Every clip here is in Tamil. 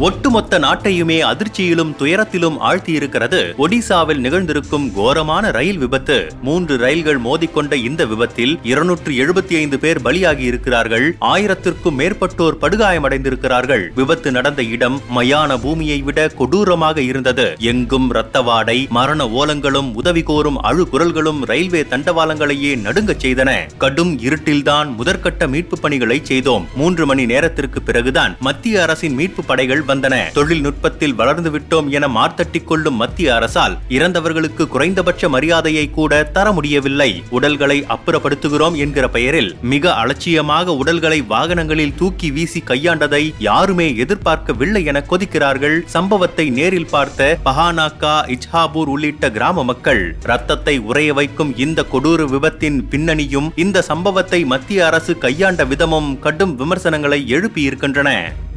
ஒட்டுமொத்த நாட்டையுமே அதிர்ச்சியிலும் துயரத்திலும் ஆழ்த்தியிருக்கிறது. ஒடிசாவில் நிகழ்ந்திருக்கும் கோரமான ரயில் விபத்து. மூன்று ரயில்கள் மோதிக்கொண்ட இந்த விபத்தில் இருநூற்று எழுபத்தி ஐந்து பேர் பலியாகி இருக்கிறார்கள் ஆயிரத்திற்கும் மேற்பட்டோர் படுகாயமடைந்திருக்கிறார்கள். விபத்து நடந்த இடம் மயான பூமியை விட கொடூரமாக இருந்தது. எங்கும் ரத்தவாடை மரண ஓலங்களும் உதவி கோரும் அழு குரல்களும் ரயில்வே தண்டவாளங்களையே நடுங்கச் செய்தன. கடும் இருட்டில்தான் முதற்கட்ட மீட்பு பணிகளை செய்தோம். மூன்று மணி நேரத்திற்கு பிறகுதான் மத்திய அரசின் மீட்பு படைகள் வந்தன தொழில்நுட்பத்தில் வளர்ந்து விட்டோம் என மார்த்தட்டிக் கொள்ளும் மத்திய அரசால் இறந்தவர்களுக்கு குறைந்தபட்ச மரியாதையை கூட தர முடியவில்லை. உடல்களை அப்புறப்படுத்துகிறோம் என்கிற பெயரில் மிக அலட்சியமாக உடல்களை வாகனங்களில் தூக்கி வீசி கையாண்டதை யாருமே எதிர்பார்க்கவில்லை என கொதிக்கிறார்கள் சம்பவத்தை நேரில் பார்த்த பஹானாக்கா இச்ஹாபூர் உள்ளிட்ட கிராம மக்கள். ரத்தத்தை உறைய வைக்கும் இந்த கொடூர விபத்தின் பின்னணியும் இந்த சம்பவத்தை மத்திய அரசு கையாண்ட விதமும் கடும் விமர்சனங்களை எழுப்பி இருக்கின்றன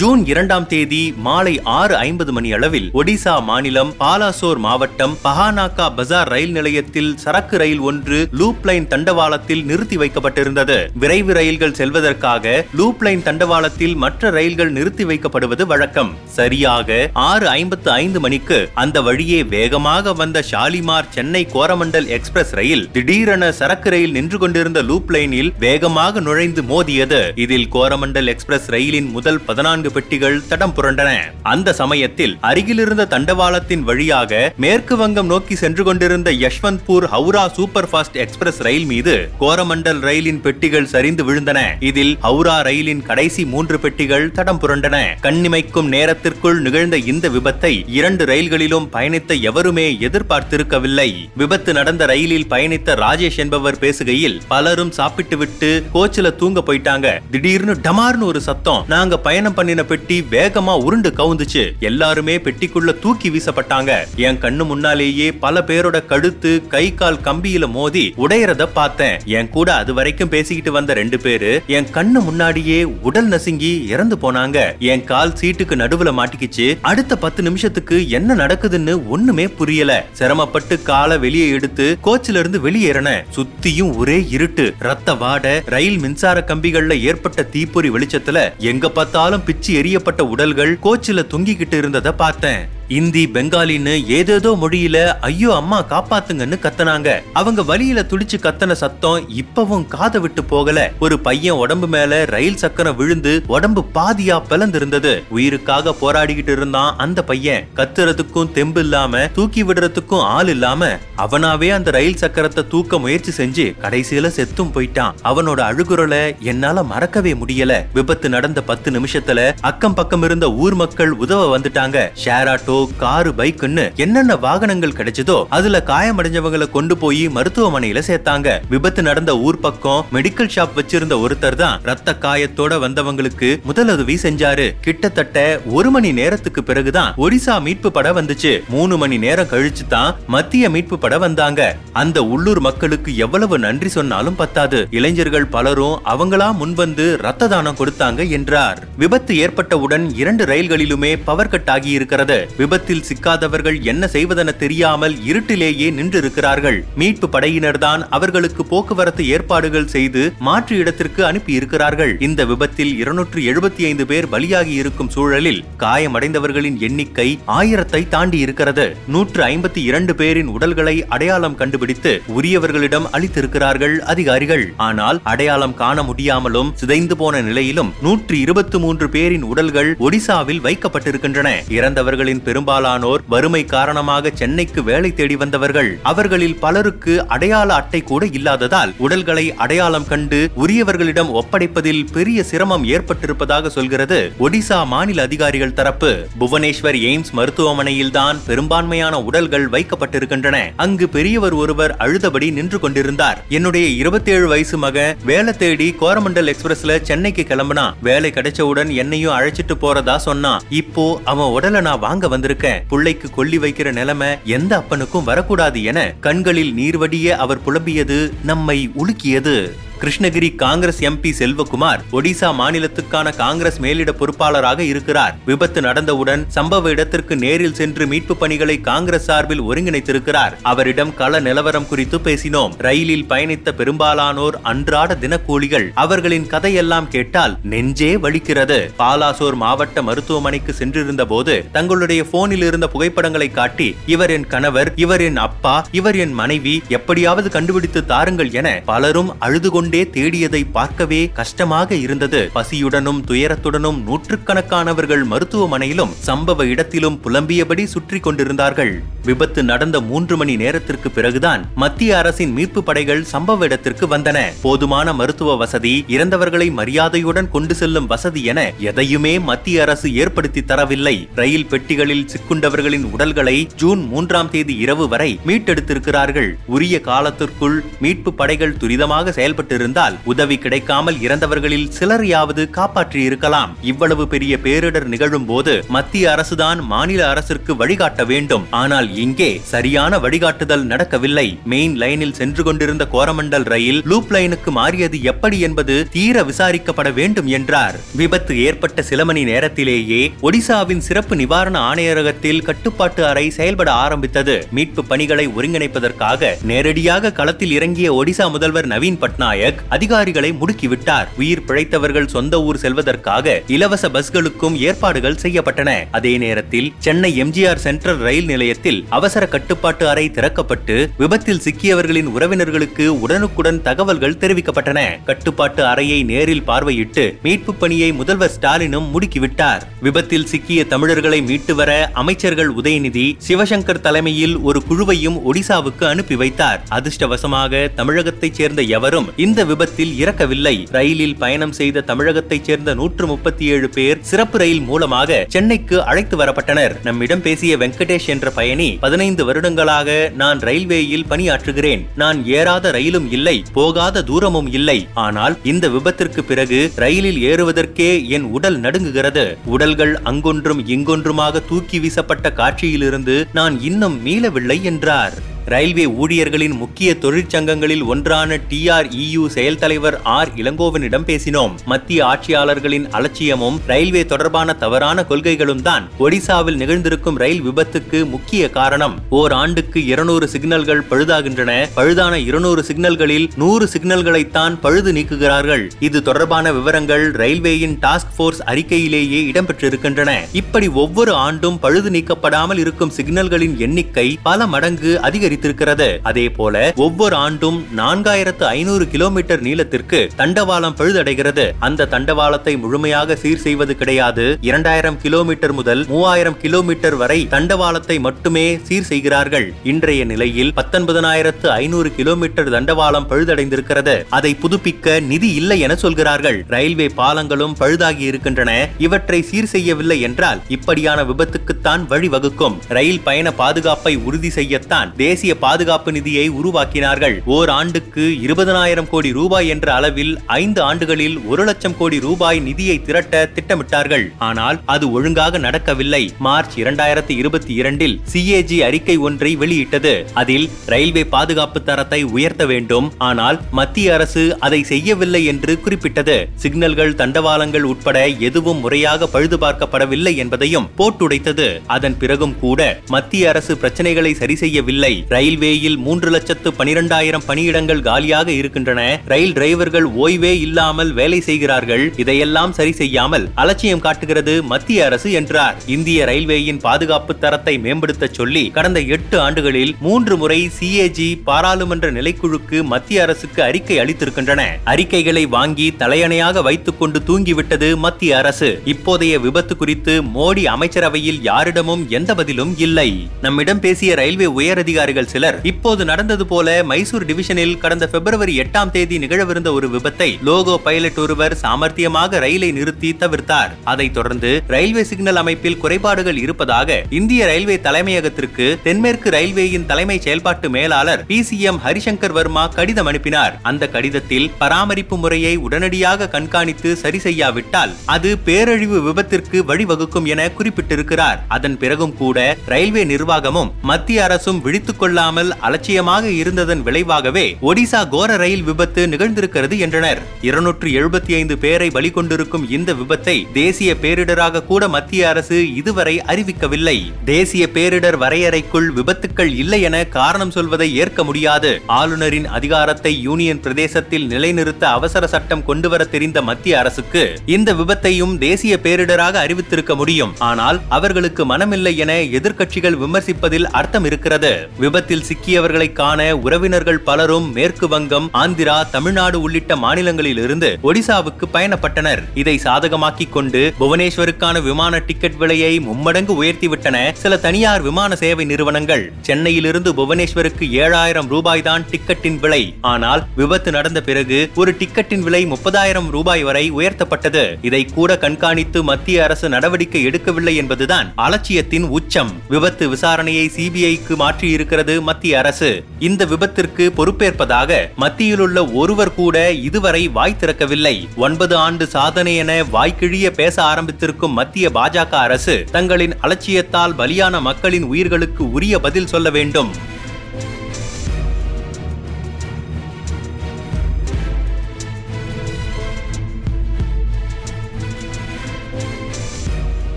ஜூன் இரண்டாம் தேதி மாலை ஆறு ஐம்பது மணி அளவில் ஒடிசா மாநிலம் பாலாசோர் மாவட்டம் பஹானாக்கா பஜார் ரயில் நிலையத்தில் சரக்கு ரயில் ஒன்று லூப் லைன் தண்டவாளத்தில் நிறுத்தி வைக்கப்பட்டிருந்தது. விரைவு ரயில்கள் செல்வதற்காக லூப் லைன் தண்டவாளத்தில் மற்ற ரயில்கள் நிறுத்தி வைக்கப்படுவது வழக்கம். சரியாக ஆறு ஐம்பத்து ஐந்து மணிக்கு அந்த வழியே வேகமாக வந்த ஷாலிமார் சென்னை கோரமண்டல் எக்ஸ்பிரஸ் ரயில் திடீரென சரக்கு ரயில் நின்று கொண்டிருந்த லூப் லைனில் வேகமாக நுழைந்து மோதியது. இதில் கோரமண்டல் எக்ஸ்பிரஸ் ரயிலின் முதல் பதினான்கு பெட்டிகள் தடம் புரண்டன. அந்த சமயத்தில் அருகிலிருந்த தண்டவாளத்தின் வழியாக மேற்கு வங்கம் நோக்கி சென்று கொண்டிருந்த Yesvantpur Howrah super fast express ரயில் மீது கோரமண்டல் ரயிலின் பெட்டிகள் சரிந்து விழுந்தன. இதில் ஹவுரா ரயிலின் கடைசி மூன்று பெட்டிகள் தடம் புரண்டன. கண்ணிமைக்கும் நேரத்திற்குள் நிகழ்ந்த இந்த விபத்தை இரண்டு ரயில்களிலும் பயணித்த எவருமே எதிர்பார்த்திருக்கவில்லை. விபத்து நடந்த ரயிலில் பயணித்த ராஜேஷ் என்பவர் பேசுகையில் பலரும் சாப்பிட்டு விட்டு கோச்சில தூங்க போயிட்டாங்க. திடீர்னு டமார்னு ஒரு சத்தம். நாங்க பயணம் பண்ணின பெட்டி வேகமா உருண்டு கவுந்துச்சு. எல்லாருமே பெட்டிக்குள்ள தூக்கி வீசப்பட்டாங்க. என் கண்ணு முன்னாலேயே பல பேரோட கழுத்து கை கால் கம்பியில மோதி உடையறத பார்த்தேன். என் கூட அது வரைக்கும் பேசிக்கிட்டு வந்த ரெண்டு பேரு என் கண்ணு முன்னாடியே உடல் நசுங்கி இறந்து போனாங்க. என் கால் சீட்டுக்கு நடுவுல மாட்டிக்கிச்சு. அடுத்த பத்து நிமிஷத்துக்கு என்ன நடக்குதுன்னு ஒண்ணுமே புரியல. சிரமப்பட்டு காலை வெளியே எடுத்து கோச்சில இருந்து வெளியேறின சுத்தியும் ஒரே இருட்டு. ரத்த வாட ரயில் மின்சார கம்பிகள்ல ஏற்பட்ட தீப்பொறி வெளிச்சத்துல எங்க பார்த்தாலும் பிச்சு எரியப்பட்ட உடல்கள் கோச்சில தொங்கிக்கிட்டு இருந்ததை பார்த்தேன். இந்தி பெங்காலின்னு ஏதேதோ மொழியில ஐயோ அம்மா காப்பாத்துங்கன்னு கத்தனாங்க. அவங்க வழியில துடிச்சு கத்தன சத்தம் இப்பவும் காதை விட்டு போகல. ஒரு பையன் உடம்பு மேல ரயில் சக்கரம் விழுந்து உடம்பு பாதியா பிளந்திருந்தது. உயிருக்காக போராடிக்கிட்டு இருந்தான் அந்த பையன். கத்துறதுக்கும் தெம்பு இல்லாம தூக்கி விடுறதுக்கும் ஆள் இல்லாம அவனாவே அந்த ரயில் சக்கரத்தை தூக்க முயற்சி செஞ்சு கடைசியில செத்தும் போயிட்டான். அவனோட அழுகுரலை என்னால மறக்கவே முடியல. விபத்து நடந்த பத்து நிமிஷத்துல அக்கம் பக்கம் இருந்த ஊர் மக்கள் உதவ வந்துட்டாங்க. ஷேர் ஆட்டோ காரு பைக்குன்னு என்னென்ன வாகனங்கள் கிடைச்சதோ அதுல காயமடைஞ்சவங்களை கொண்டு போய் மருத்துவமனையில சேர்த்தாங்க. விபத்து நடந்த ஊர் பக்கம் மெடிக்கல் ஷாப் வச்சிருந்த ஒருத்தர் தான் ரத்த காயத்தோட வந்தவங்களுக்கு முதலுதவி செஞ்சாரு. கிட்டத்தட்ட ஒரு மணி நேரத்துக்கு பிறகுதான் ஒடிசா மீட்பு பட வந்துச்சு. மூணு மணி நேரம் கழிச்சு தான் மத்திய மீட்பு பட வந்தாங்க. அந்த உள்ளூர் மக்களுக்கு எவ்வளவு நன்றி சொன்னாலும் பத்தாது. இளைஞர்கள் பலரும் அவங்களா முன்வந்து ரத்த தானம் கொடுத்தாங்க என்றார். விபத்து ஏற்பட்டவுடன் இரண்டு ரயில்களிலுமே பவர் கட் ஆகி இருக்கிறது. விபத்தில் சிக்காதவர்கள் என்ன செய்வதென தெரியாமல் இருட்டிலேயே நின்று இருக்கிறார்கள் மீட்பு படையினர்தான் அவர்களுக்கு போக்குவரத்து ஏற்பாடுகள் செய்து மாற்று இடத்திற்கு அனுப்பி இருக்கிறார்கள் இந்த விபத்தில் இருநூற்று எழுபத்தி ஐந்து பேர் பலியாகி இருக்கும் சூழலில் காயமடைந்தவர்களின் எண்ணிக்கை ஆயிரத்தை தாண்டி இருக்கிறது நூற்று ஐம்பத்தி இரண்டு பேரின் உடல்களை அடையாளம் கண்டுபிடித்து உரியவர்களிடம் அளித்திருக்கிறார்கள் அதிகாரிகள். ஆனால் அடையாளம் காண முடியாமலும் சிதைந்து போன நிலையிலும் நூற்று இருபத்தி மூன்று பேரின் உடல்கள் ஒடிசாவில் வைக்கப்பட்டிருக்கின்றன. இறந்தவர்களின் பெரும்பாலானோர் வறுமை காரணமாக சென்னைக்கு வேலை தேடி வந்தவர்கள். அவர்களில் பலருக்கு அடையாள அட்டை கூட இல்லாததால் உடல்களை அடையாளம் கண்டு உரியவர்களிடம் ஒப்படைப்பதில் பெரிய சிரமம் ஏற்பட்டிருப்பதாக சொல்கிறது ஒடிசா மாநில அதிகாரிகள் தரப்பு. புவனேஸ்வர் எய்ம்ஸ் மருத்துவமனையில் தான் பெரும்பான்மையான உடல்கள் வைக்கப்பட்டிருக்கின்றன. அங்கு பெரியவர் ஒருவர் அழுதபடி நின்று கொண்டிருந்தார். என்னுடைய இருபத்தி ஏழு வயசு மகன் வேலை தேடி கோரமண்டல் எக்ஸ்பிரஸ்ல சென்னைக்கு கிளம்புனான் வேலை கிடைச்சவுடன் என்னையும் அழைச்சிட்டு போறதா சொன்னான். இப்போ அவன் உடலை நான் வாங்க வந்திருக்கேன். பிள்ளைக்கு கொல்லி வைக்கிற நிலைமை எந்த அப்பனுக்கும் வரக்கூடாது என கண்களில் நீர்வடிய அவர் புலம்பியது நம்மை உலுக்கியது. கிருஷ்ணகிரி காங்கிரஸ் எம்பி செல்வகுமார் ஒடிசா மாநிலத்துக்கான காங்கிரஸ் மேலிட பொறுப்பாளராக இருக்கிறார். விபத்து நடந்தவுடன் சம்பவ இடத்திற்கு நேரில் சென்று மீட்பு பணிகளை காங்கிரஸ் சார்பில் ஒருங்கிணைத்திருக்கிறார். அவரிடம் கள நிலவரம் குறித்து பேசினோம். ரயிலில் பயணித்த பெரும்பாலானோர் அன்றாட தினக்கூலிகள். அவர்களின் கதையெல்லாம் கேட்டால் நெஞ்சே வலிக்கிறது. பாலாசோர் மாவட்ட மருத்துவமனைக்கு சென்றிருந்த போது தங்களுடைய போனில் இருந்த புகைப்படங்களை காட்டி இவர் என் கணவர் இவர் என் அப்பா இவர் என் மனைவி எப்படியாவது கண்டுபிடித்து தாருங்கள் என பலரும் அழுது கொண்டு தேடியதை பார்க்கவே கஷ்டமாக இருந்தது. பசியுடனும் துயரத்துடனும் நூற்றுக்கணக்கானவர்கள் மருத்துவமனையிலும் சம்பவ இடத்திலும் புலம்பியபடி சுற்றி கொண்டிருந்தார்கள். விபத்து நடந்த மூன்று மணி நேரத்திற்கு பிறகுதான் மத்திய அரசின் மீட்பு படைகள் சம்பவ இடத்திற்கு வந்தன. போதுமான மருத்துவ வசதி இறந்தவர்களை மரியாதையுடன் கொண்டு செல்லும் வசதி என எதையுமே மத்திய அரசு ஏற்படுத்தி தரவில்லை. ரயில் பெட்டிகளில் சிக்குண்டவர்களின் உடல்களை ஜூன் மூன்றாம் தேதி இரவு வரை மீட்டெடுத்திருக்கிறார்கள். உரிய காலத்திற்குள் மீட்பு படைகள் துரிதமாக செயல்பட்டு செயல்பட்டிருந்தால் உதவி கிடைக்காமல் இறந்தவர்களில் சிலரையாவது காப்பாற்றியிருக்கலாம். இவ்வளவு பெரிய பேரிடர் நிகழும் போது மத்திய அரசுதான் மாநில அரசிற்கு வழிகாட்ட வேண்டும். ஆனால் இங்கே சரியான வழிகாட்டுதல் நடக்கவில்லை. மெயின் லைனில் சென்று கொண்டிருந்த கோரமண்டல் ரயில் லூப் லைனுக்கு மாறியது எப்படி என்பது தீர விசாரிக்கப்பட வேண்டும் என்றார். விபத்து ஏற்பட்ட சில மணி நேரத்திலேயே ஒடிசாவின் சிறப்பு நிவாரண ஆணையரகத்தில் கட்டுப்பாட்டு அறை செயல்பட ஆரம்பித்தது. மீட்பு பணிகளை ஒருங்கிணைப்பதற்காக நேரடியாக களத்தில் இறங்கிய ஒடிசா முதல்வர் நவீன் பட்நாயக் அதிகாரிகளை முடுக்கிவிட்டார். உயிர் பிழைத்தவர்கள் சொந்த ஊர் செல்வதற்காக இலவச பஸ்களுக்கும் ஏற்பாடுகள் செய்யப்பட்டன. அதே நேரத்தில் சென்னை எம்ஜிஆர் சென்ட்ரல் ரயில் நிலையத்தில் அவசர கட்டுப்பாட்டு அறை திறக்கப்பட்டு விபத்தில் சிக்கியவர்களின் உறவினர்களுக்கு உடனுக்குடன் தகவல்கள் தெரிவிக்கப்பட்டன. கட்டுப்பாட்டு அறையை நேரில் பார்வையிட்டு மீட்பு பணியை முதல்வர் ஸ்டாலினும் முடுக்கிவிட்டார். விபத்தில் சிக்கிய தமிழர்களை மீட்டு வர அமைச்சர்கள் உதயநிதி சிவசங்கர் தலைமையில் ஒரு குழுவையும் ஒடிசாவுக்கு அனுப்பி வைத்தார். அதிர்ஷ்டவசமாக தமிழகத்தைச் சேர்ந்த எவரும் இந்த விபத்தில் இறக்கவில்லை? ரயிலில் பயணம் செய்த தமிழகத்தைச் சேர்ந்த நூற்று முப்பத்தி ஏழு பேர் சிறப்பு ரயில் மூலமாக சென்னைக்கு அழைத்து வரப்பட்டனர். நம்மிடம் பேசிய வெங்கடேஷ் என்ற பயணி பதினைந்து வருடங்களாக நான் ரயில்வேயில் பணியாற்றுகிறேன். நான் ஏறாத ரயிலும் இல்லை போகாத தூரமும் இல்லை. ஆனால் இந்த விபத்திற்கு பிறகு ரயிலில் ஏறுவதற்கே என் உடல் நடுங்குகிறது. உடல்கள் அங்கொன்றும் இங்கொன்றுமாக தூக்கி வீசப்பட்ட காட்சியிலிருந்து நான் இன்னும் மீளவில்லை என்றார். ரயில்வே ஊழியர்களின் முக்கிய தொழிற்சங்கங்களில் ஒன்றான டிஆர்இயு செயல் தலைவர் ஆர். இளங்கோவனிடம் பேசினோம். மத்திய ஆட்சியாளர்களின் அலட்சியமும் ரயில்வே தொடர்பான தவறான கொள்கைகளும் தான் ஒடிசாவில் நிகழ்ந்திருக்கும் ரயில் விபத்துக்கு முக்கிய காரணம். ஓர் ஆண்டுக்கு இருநூறு சிக்னல்கள் பழுதாகின்றன. பழுதான இருநூறு சிக்னல்களில் நூறு சிக்னல்களைத்தான் பழுது நீக்குகிறார்கள். இது தொடர்பான விவரங்கள் ரயில்வேயின் டாஸ்க் போர்ஸ் அறிக்கையிலேயே இடம்பெற்றிருக்கின்றன. இப்படி ஒவ்வொரு ஆண்டும் பழுது நீக்கப்படாமல் இருக்கும் சிக்னல்களின் எண்ணிக்கை பல மடங்கு அதிகரித்து அதிகரித்திருக்கிறது அதே போல ஒவ்வொரு ஆண்டும் நான்காயிரத்து ஐநூறு கிலோமீட்டர் நீளத்திற்கு தண்டவாளம் பழுதடைகிறது. அந்த தண்டவாளத்தை முழுமையாக சீர் செய்வது கிடையாது. இரண்டாயிரம் கிலோமீட்டர் முதல் மூவாயிரம் கிலோமீட்டர் வரை தண்டவாளத்தை மட்டுமே சீர் செய்கிறார்கள். இன்றைய நிலையில் பத்தொன்பதனாயிரத்து ஐநூறு கிலோமீட்டர் தண்டவாளம் பழுதடைந்திருக்கிறது. அதை புதுப்பிக்க நிதி இல்லை என சொல்கிறார்கள். ரயில்வே பாலங்களும் பழுதாகி இருக்கின்றன. இவற்றை சீர் செய்யவில்லை என்றால் இப்படியான விபத்துக்குத்தான் வழிவகுக்கும். ரயில் பயண பாதுகாப்பை உறுதி செய்யத்தான் தேசிய பாதுகாப்பு நிதியை உருவாக்கினார்கள். ஓர் ஆண்டுக்கு இருபதனாயிரம் கோடி ரூபாய் என்ற அளவில் ஐந்து ஆண்டுகளில் ஒரு லட்சம் கோடி ரூபாய் நிதியை திரட்ட திட்டமிட்டார்கள். ஆனால் அது ஒழுங்காக நடக்கவில்லை. மார்ச் இரண்டாயிரத்தி இருபத்தி இரண்டில் சிஏஜி அறிக்கை ஒன்றை வெளியிட்டது. அதில் ரயில்வே பாதுகாப்பு தரத்தை உயர்த்த வேண்டும். ஆனால் மத்திய அரசு அதை செய்யவில்லை என்று குறிப்பிட்டது. சிக்னல்கள் தண்டவாளங்கள் உட்பட எதுவும் முறையாக பழுது பார்க்கப்படவில்லை என்பதையும் போட்டுடைத்தது. அதன் பிறகும் கூட மத்திய அரசு பிரச்சனைகளை சரி செய்யவில்லை ரயில்வேயில் மூன்று லட்சத்து பனிரெண்டாயிரம் பணியிடங்கள் காலியாக இருக்கின்றன. ரயில் டிரைவர்கள் ஓய்வே இல்லாமல் வேலை செய்கிறார்கள். இதையெல்லாம் சரி செய்யாமல் அலட்சியம் காட்டுகிறது மத்திய அரசு என்றார். இந்திய ரயில்வேயின் பாதுகாப்பு தரத்தை மேம்படுத்த சொல்லி கடந்த எட்டு ஆண்டுகளில் மூன்று முறை சிஏஜி பாராளுமன்ற நிலைக்குழுக்கு மத்திய அரசுக்கு அறிக்கை அளித்திருக்கின்றன. அறிக்கைகளை வாங்கி தலையணையாக வைத்துக் கொண்டு தூங்கிவிட்டது மத்திய அரசு. இப்போதைய விபத்து குறித்து மோடி அமைச்சரவையில் யாரிடமும் எந்த பதிலும் இல்லை. நம்மிடம் பேசிய ரயில்வே உயரதிகாரிகள் சிலர். இப்போது நடந்தது போல மைசூர் டிவிஷனில் கடந்த பிப்ரவரி எட்டாம் தேதி நிகழவிருந்த ஒரு விபத்தை லோகோ பைலட் ஒருவர் சாமர்த்தியமாக ரயிலை நிறுத்தி தவிர்த்தார். அதைத் தொடர்ந்து ரயில்வே சிக்னல் அமைப்பில் குறைபாடுகள் இருப்பதாக இந்திய ரயில்வே தலைமையகத்திற்கு தென்மேற்கு ரயில்வேயின் தலைமை செயல்பாட்டு மேலாளர் P C M Harishankar Varma கடிதம் அனுப்பினார். அந்த கடிதத்தில் பராமரிப்பு முறையை உடனடியாக கண்காணித்து சரி செய்யாவிட்டால் அது பேரழிவு விபத்திற்கு வழிவகுக்கும் என குறிப்பிட்டிருக்கிறார். அதன் பிறகும் கூட ரயில்வே நிர்வாகமும் மத்திய அரசும் விழித்துக் கொள்ளாமல் அலட்சியமாக இருந்ததன் விளைவாகவே ஒடிசா கோர ரயில் விபத்து நிகழ்ந்திருக்கிறது என்றனர். இருநூற்று எழுபத்தி ஐந்து பேரை பலி கொண்டிருக்கும் இந்த விபத்தை தேசிய பேரிடராக கூட மத்திய அரசு இதுவரை அறிவிக்கவில்லை. தேசிய பேரிடர் வரையறைக்குள் விபத்துக்கள் இல்லை என காரணம் சொல்வதை ஏற்க முடியாது. ஆளுநரின் அதிகாரத்தை யூனியன் பிரதேசத்தில் நிலைநிறுத்த அவசர சட்டம் கொண்டுவர தெரிந்த மத்திய அரசுக்கு இந்த விபத்தையும் தேசிய பேரிடராக அறிவித்திருக்க முடியும். ஆனால் அவர்களுக்கு மனமில்லை என எதிர்க்கட்சிகள் விமர்சிப்பதில் அர்த்தம் இருக்கிறது. விபத்தில் சிக்கியவர்களை காண உறவினர்கள் பலரும் மேற்கு வங்கம் ஆந்திரா தமிழ்நாடு உள்ளிட்ட மாநிலங்களில் இருந்து ஒடிசாவுக்கு பயணப்பட்டனர். இதை சாதகமாக்கிக் கொண்டு புவனேஸ்வருக்கான விமான டிக்கெட் விலையை மும்மடங்கு உயர்த்திவிட்டன சில தனியார் விமான சேவை நிறுவனங்கள். சென்னையிலிருந்து புவனேஸ்வருக்கு ஏழாயிரம் ரூபாய் தான் டிக்கெட்டின் விலை. ஆனால் விபத்து நடந்த பிறகு ஒரு டிக்கெட்டின் விலை முப்பதாயிரம் ரூபாய் வரை உயர்த்தப்பட்டது. இதை கூட கண்காணித்து மத்திய அரசு நடவடிக்கை எடுக்கவில்லை என்பதுதான் அலட்சியத்தின் உச்சம். விபத்து விசாரணையை சிபிஐக்கு மாற்றி இருக்கிறது மத்திய அரசு. இந்த விபத்திற்கு பொறுப்பேற்பதாக மத்தியிலுள்ள ஒருவர் கூட இதுவரை வாய் திறக்கவில்லை. ஒன்பது ஆண்டு சாதனை என வாய்க்கிழிய பேச ஆரம்பித்திருக்கும் மத்திய பாஜக அரசு தங்களின் அலட்சியத்தால் பலியான மக்களின் உயிர்களுக்கு உரிய பதில் சொல்ல வேண்டும்.